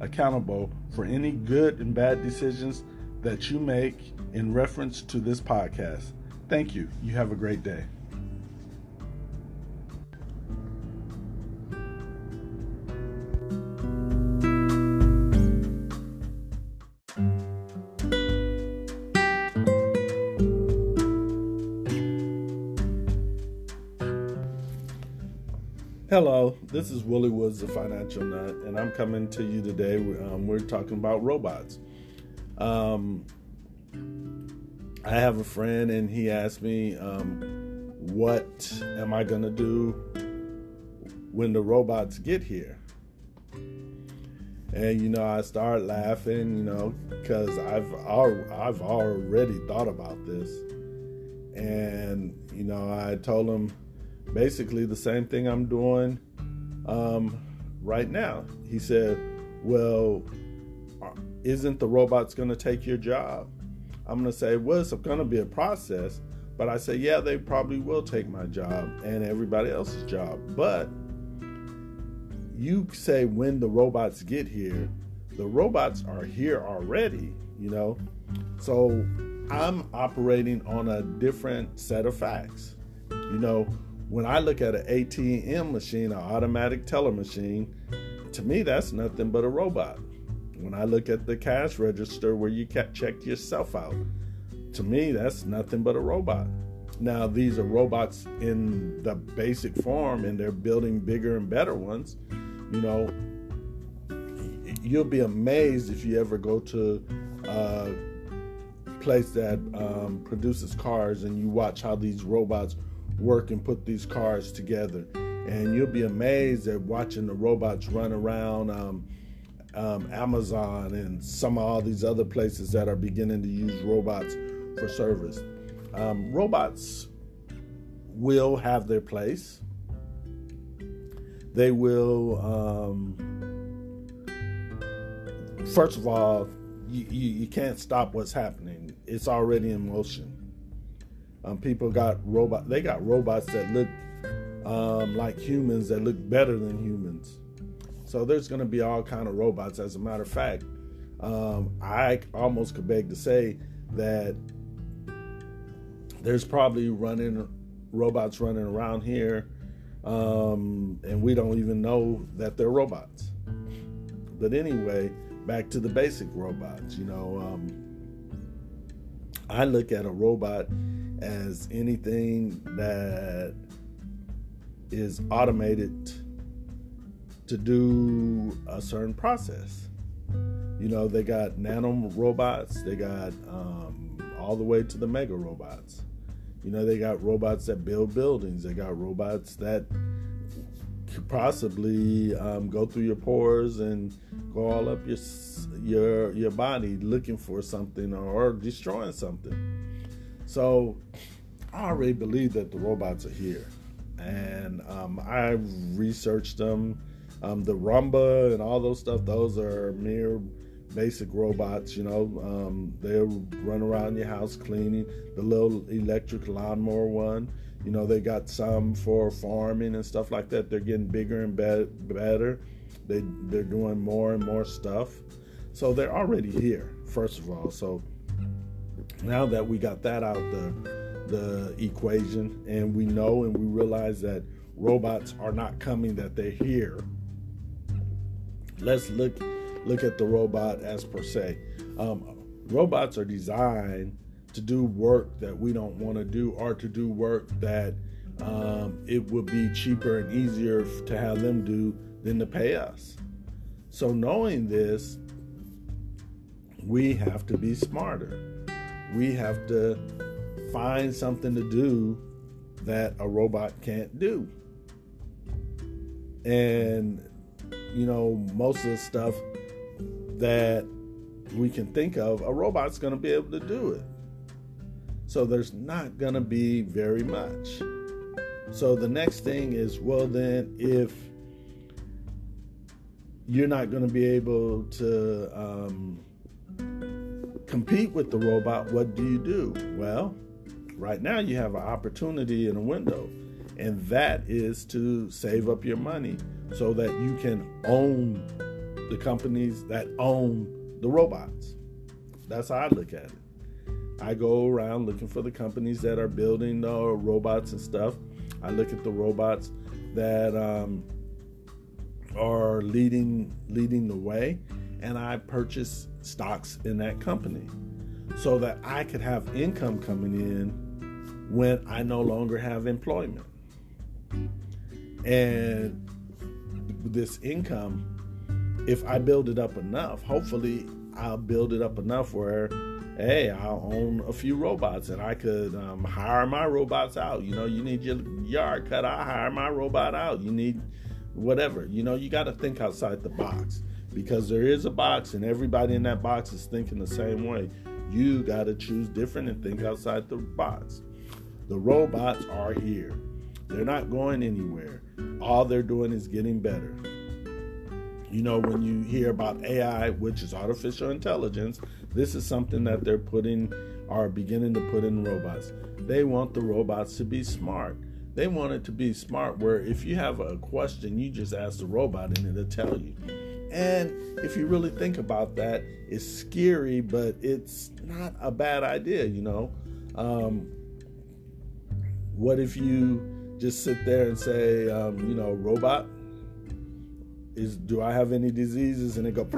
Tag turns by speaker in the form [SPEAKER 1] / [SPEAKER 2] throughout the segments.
[SPEAKER 1] accountable for any good and bad decisions that you make in reference to this podcast. Thank you. You have a great day. This is Willie Woods, the Financial Nut, and I'm coming to you today. Um, we're talking about robots. Um, I have a friend, and he asked me, um, What am I going to do when the robots get here? And you know, I start laughing, you know, because I've I've already thought about this, and you know, I told him basically the same thing I'm doing um, right now. He said, Well, isn't the robots going to take your job? I'm going to say, Well, it's going to be a process. But I say, Yeah, they probably will take my job and everybody else's job. But you say when the robots get here, the robots are here already, you know? So I'm operating on a different set of facts. You know, when I look at an ATM machine, an automatic teller machine, to me that's nothing but a robot. When I look at the cash register where you check yourself out, to me that's nothing but a robot. Now these are robots in the basic form, and they're building bigger and better ones. You know, you'll be amazed if you ever go to a place that um, produces cars and you watch how these robots work and put these cars together. And you'll be amazed at watching the robots run around um, um, Amazon and some of all these other places that are beginning to use robots for service. Um, robots will have their place. They will, um, first of all, you, you, you can't stop what's happening, it's already in motion. Um, people got robot. They got robots that look um, like humans that look better than humans. So there's going to be all kind of robots. As a matter of fact, um, I almost could beg to say that there's probably running robots running around here, um, and we don't even know that they're robots. But anyway, back to the basic robots. You know, um, I look at a robot as anything that is automated to do a certain process. You know, they got nano robots, they got um, all the way to the mega robots. You know, they got robots that build buildings, they got robots that could possibly um, go through your pores and go all up your your your body looking for something or destroying something. So I already believe that the robots are here, and um, I researched them. Um, the Roomba and all those stuff; those are mere basic robots. You know, um, they'll run around your house cleaning. The little electric lawnmower one. You know, they got some for farming and stuff like that. They're getting bigger and be- better. They they're doing more and more stuff. So they're already here. First of all, so now that we got that out the the equation and we know and we realize that robots are not coming that they're here. Let's look look at the robot as per se. Um, robots are designed to do work that we don't want to do or to do work that um, it would be cheaper and easier to have them do than to pay us. So knowing this we have to be smarter we have to find something to do that a robot can't do. And, you know, most of the stuff that we can think of, a robot's going to be able to do it. So there's not going to be very much. So the next thing is well, then, if you're not going to be able to um, compete with the robot, what do you do? Well, right now you have an opportunity in a window, and that is to save up your money so that you can own the companies that own the robots. That's how I look at it. I go around looking for the companies that are building the robots and stuff. I look at the robots that um, are leading leading the way, and I purchase stocks in that company so that I could have income coming in when I no longer have employment. And this income, if I build it up enough, hopefully I'll build it up enough where, hey, I'll own a few robots and I could um, hire my robots out. You know, you need your yard cut, I hire my robot out. You need whatever. You know, you got to think outside the box because there is a box and everybody in that box is thinking the same way. You got to choose different and think outside the box. The robots are here. They're not going anywhere. All they're doing is getting better. You know, when you hear about AI, which is artificial intelligence, this is something that they're putting, are beginning to put in robots. They want the robots to be smart. They want it to be smart where if you have a question, you just ask the robot and it'll tell you. And if you really think about that, it's scary, but it's not a bad idea, you know. Um, what if you just sit there and say, um, you know, robot, is do I have any diseases? And it go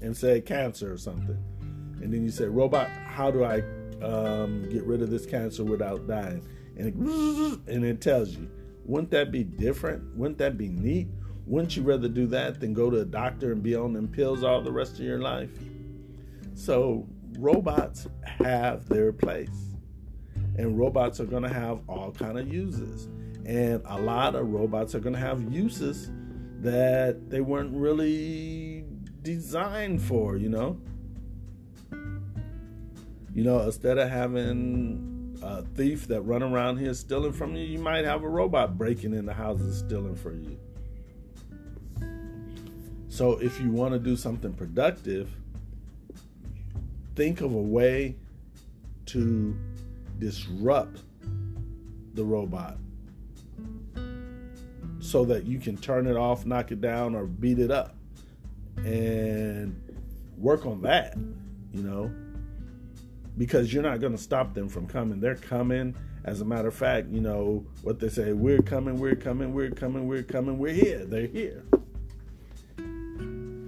[SPEAKER 1] and say cancer or something. And then you say, robot, how do I um, get rid of this cancer without dying? and it, and it tells you. Wouldn't that be different? Wouldn't that be neat? Wouldn't you rather do that than go to a doctor and be on them pills all the rest of your life? So robots have their place. And robots are going to have all kind of uses. And a lot of robots are going to have uses that they weren't really designed for, you know? You know, instead of having a thief that run around here stealing from you, you might have a robot breaking in the houses stealing for you. So if you want to do something productive, think of a way to disrupt the robot so that you can turn it off, knock it down, or beat it up. And work on that, you know because you're not going to stop them from coming. They're coming. As a matter of fact, you know what they say we're coming, we're coming, we're coming, we're coming, we're here. They're here.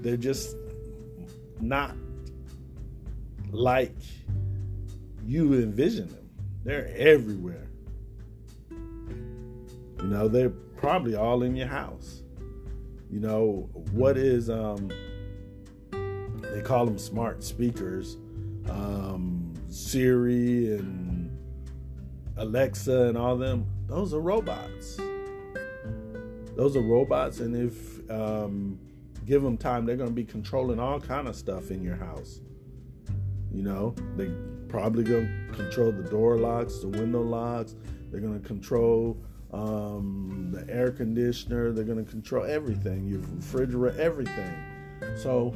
[SPEAKER 1] They're just not like you envision them. They're everywhere. You know, they're probably all in your house. You know, what is um they call them smart speakers. Um Siri and Alexa and all them, those are robots. Those are robots, and if um, give them time, they're going to be controlling all kind of stuff in your house. You know, they probably going to control the door locks, the window locks. They're going to control um, the air conditioner. They're going to control everything, your refrigerator, everything. So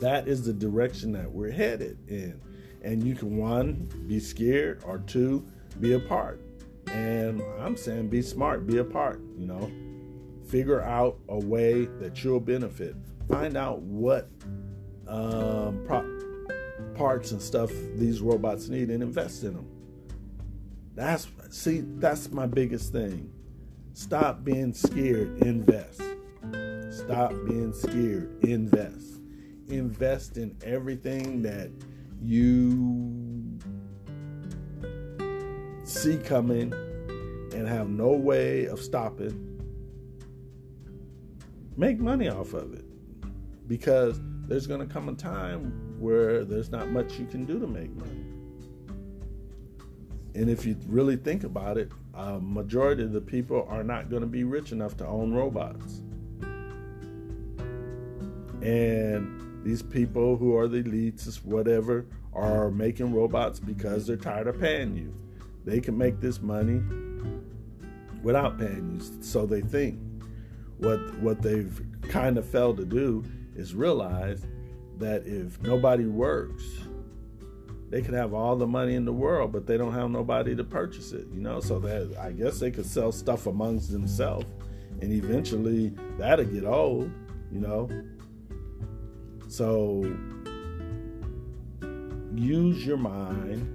[SPEAKER 1] that is the direction that we're headed in. And you can, one, be scared, or two, be a part. And I'm saying be smart, be a part, you know. Figure out a way that you'll benefit. Find out what um, pro- parts and stuff these robots need and invest in them. That's see, that's my biggest thing. Stop being scared, invest. Stop being scared, invest invest in everything that you see coming and have no way of stopping, make money off of it. Because there's going to come a time where there's not much you can do to make money. And if you really think about it, a majority of the people are not going to be rich enough to own robots. And these people who are the elites, whatever, are making robots because they're tired of paying you. They can make this money without paying you, so they think. What what they've kind of failed to do is realize that if nobody works, they could have all the money in the world, but they don't have nobody to purchase it, you know. So that I guess they could sell stuff amongst themselves, and eventually that'll get old, you know. So use your mind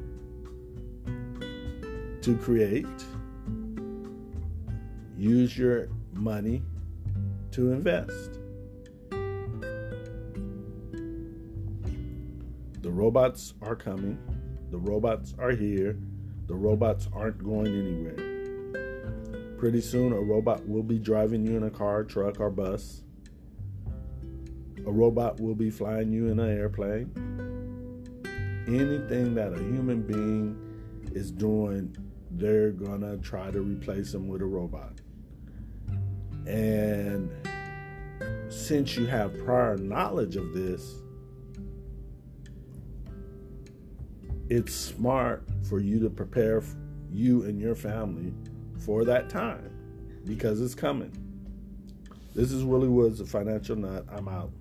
[SPEAKER 1] to create. Use your money to invest. The robots are coming. The robots are here. The robots aren't going anywhere. Pretty soon, a robot will be driving you in a car, truck, or bus. A robot will be flying you in an airplane. Anything that a human being is doing, they're gonna try to replace them with a robot. And since you have prior knowledge of this, it's smart for you to prepare you and your family for that time because it's coming. This is Willie Woods, the Financial Nut. I'm out.